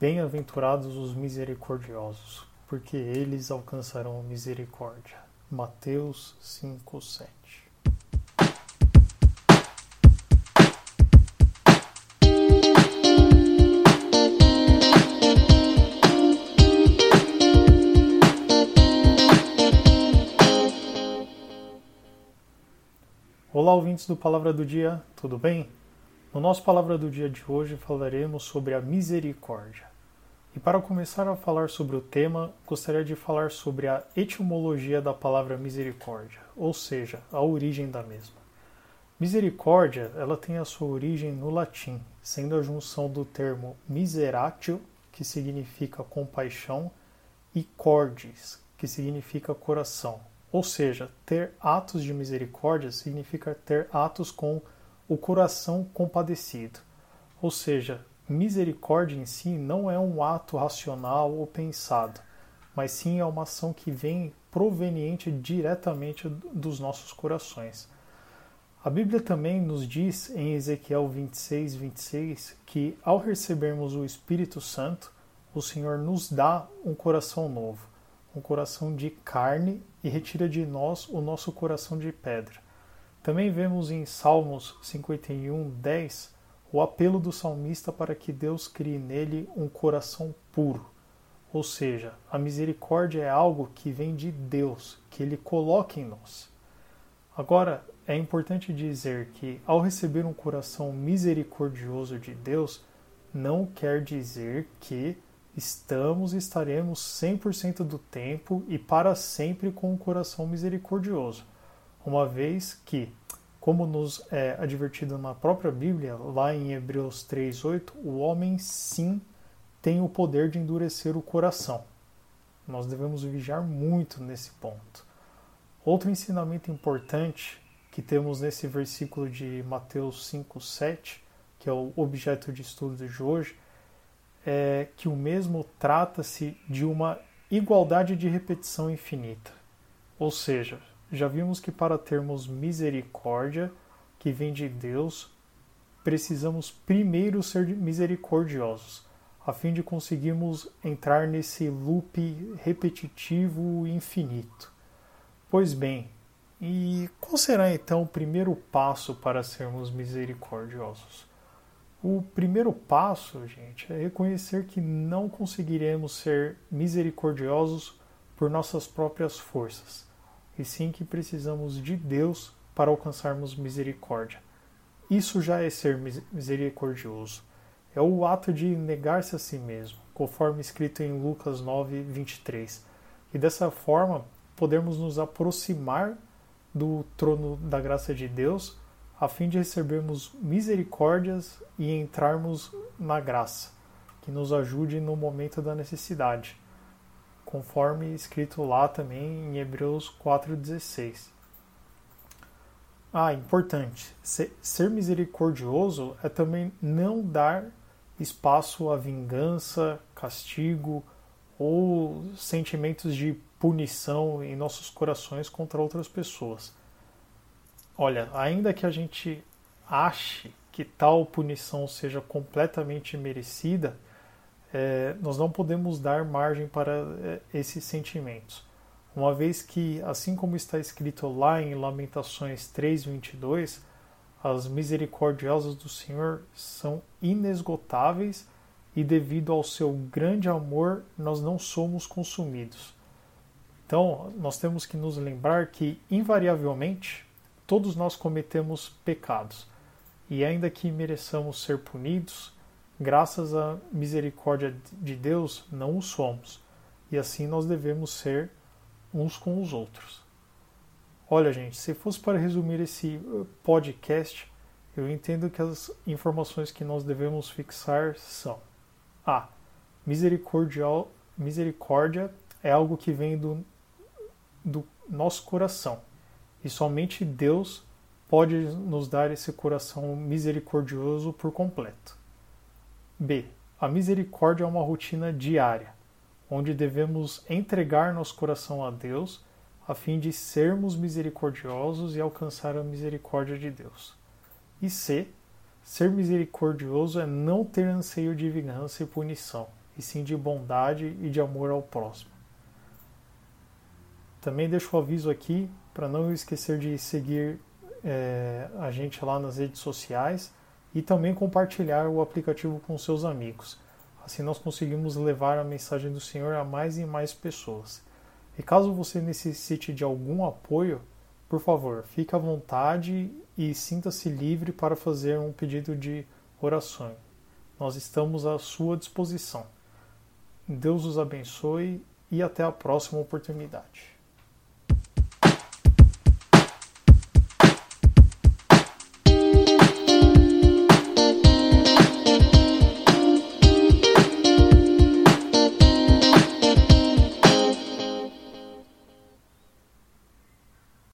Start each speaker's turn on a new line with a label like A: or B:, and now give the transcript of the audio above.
A: Bem-aventurados os misericordiosos, porque eles alcançarão misericórdia. Mateus 5, 7. Olá, ouvintes do Palavra do Dia, tudo bem? No nosso Palavra do Dia de hoje falaremos sobre a misericórdia. E para começar a falar sobre o tema, gostaria de falar sobre a etimologia da palavra misericórdia, ou seja, a origem da mesma. Misericórdia, ela tem a sua origem no latim, sendo a junção do termo miseratio, que significa compaixão, e cordis, que significa coração. Ou seja, ter atos de misericórdia significa ter atos com o coração compadecido. Ou seja, misericórdia em si não é um ato racional ou pensado, mas sim é uma ação que vem proveniente diretamente dos nossos corações. A Bíblia também nos diz em Ezequiel 26, 26 que ao recebermos o Espírito Santo, o Senhor nos dá um coração novo, um coração de carne e retira de nós o nosso coração de pedra. Também vemos em Salmos 51, 10 o apelo do salmista para que Deus crie nele um coração puro. Ou seja, a misericórdia é algo que vem de Deus, que ele coloca em nós. Agora, é importante dizer que ao receber um coração misericordioso de Deus, não quer dizer que estamos e estaremos 100% do tempo e para sempre com um coração misericordioso, uma vez que como nos é advertido na própria Bíblia, lá em Hebreus 3:8, o homem sim tem o poder de endurecer o coração. Nós devemos vigiar muito nesse ponto. Outro ensinamento importante que temos nesse versículo de Mateus 5:7, que é o objeto de estudo de hoje, é que o mesmo trata-se de uma igualdade de repetição infinita. Ou seja, já vimos que para termos misericórdia, que vem de Deus, precisamos primeiro ser misericordiosos, a fim de conseguirmos entrar nesse loop repetitivo infinito. Pois bem, e qual será então o primeiro passo para sermos misericordiosos? O primeiro passo, gente, é reconhecer que não conseguiremos ser misericordiosos por nossas próprias forças e sim que precisamos de Deus para alcançarmos misericórdia. Isso já é ser misericordioso. É o ato de negar-se a si mesmo, conforme escrito em Lucas 9, 23. E dessa forma, podemos nos aproximar do trono da graça de Deus, a fim de recebermos misericórdias e entrarmos na graça, que nos ajude no momento da necessidade conforme escrito lá também em Hebreus 4,16. Ah, importante. Ser misericordioso é também não dar espaço à vingança, castigo ou sentimentos de punição em nossos corações contra outras pessoas. Olha, ainda que a gente ache que tal punição seja completamente merecida, é, nós não podemos dar margem para é, esses sentimentos. Uma vez que, assim como está escrito lá em Lamentações 3:22, as misericordiosas do Senhor são inesgotáveis e devido ao seu grande amor nós não somos consumidos. Então, nós temos que nos lembrar que invariavelmente todos nós cometemos pecados. E ainda que mereçamos ser punidos, graças à misericórdia de Deus, não o somos. E assim nós devemos ser uns com os outros. Olha, gente, se fosse para resumir esse uh, podcast, eu entendo que as informações que nós devemos fixar são: A. Misericordial, misericórdia é algo que vem do, do nosso coração. E somente Deus pode nos dar esse coração misericordioso por completo. B. A misericórdia é uma rotina diária, onde devemos entregar nosso coração a Deus a fim de sermos misericordiosos e alcançar a misericórdia de Deus. E C. Ser misericordioso é não ter anseio de vingança e punição, e sim de bondade e de amor ao próximo. Também deixo o aviso aqui para não esquecer de seguir é, a gente lá nas redes sociais e também compartilhar o aplicativo com seus amigos. Assim nós conseguimos levar a mensagem do Senhor a mais e mais pessoas. E caso você necessite de algum apoio, por favor, fique à vontade e sinta-se livre para fazer um pedido de oração. Nós estamos à sua disposição. Deus os abençoe e até a próxima oportunidade.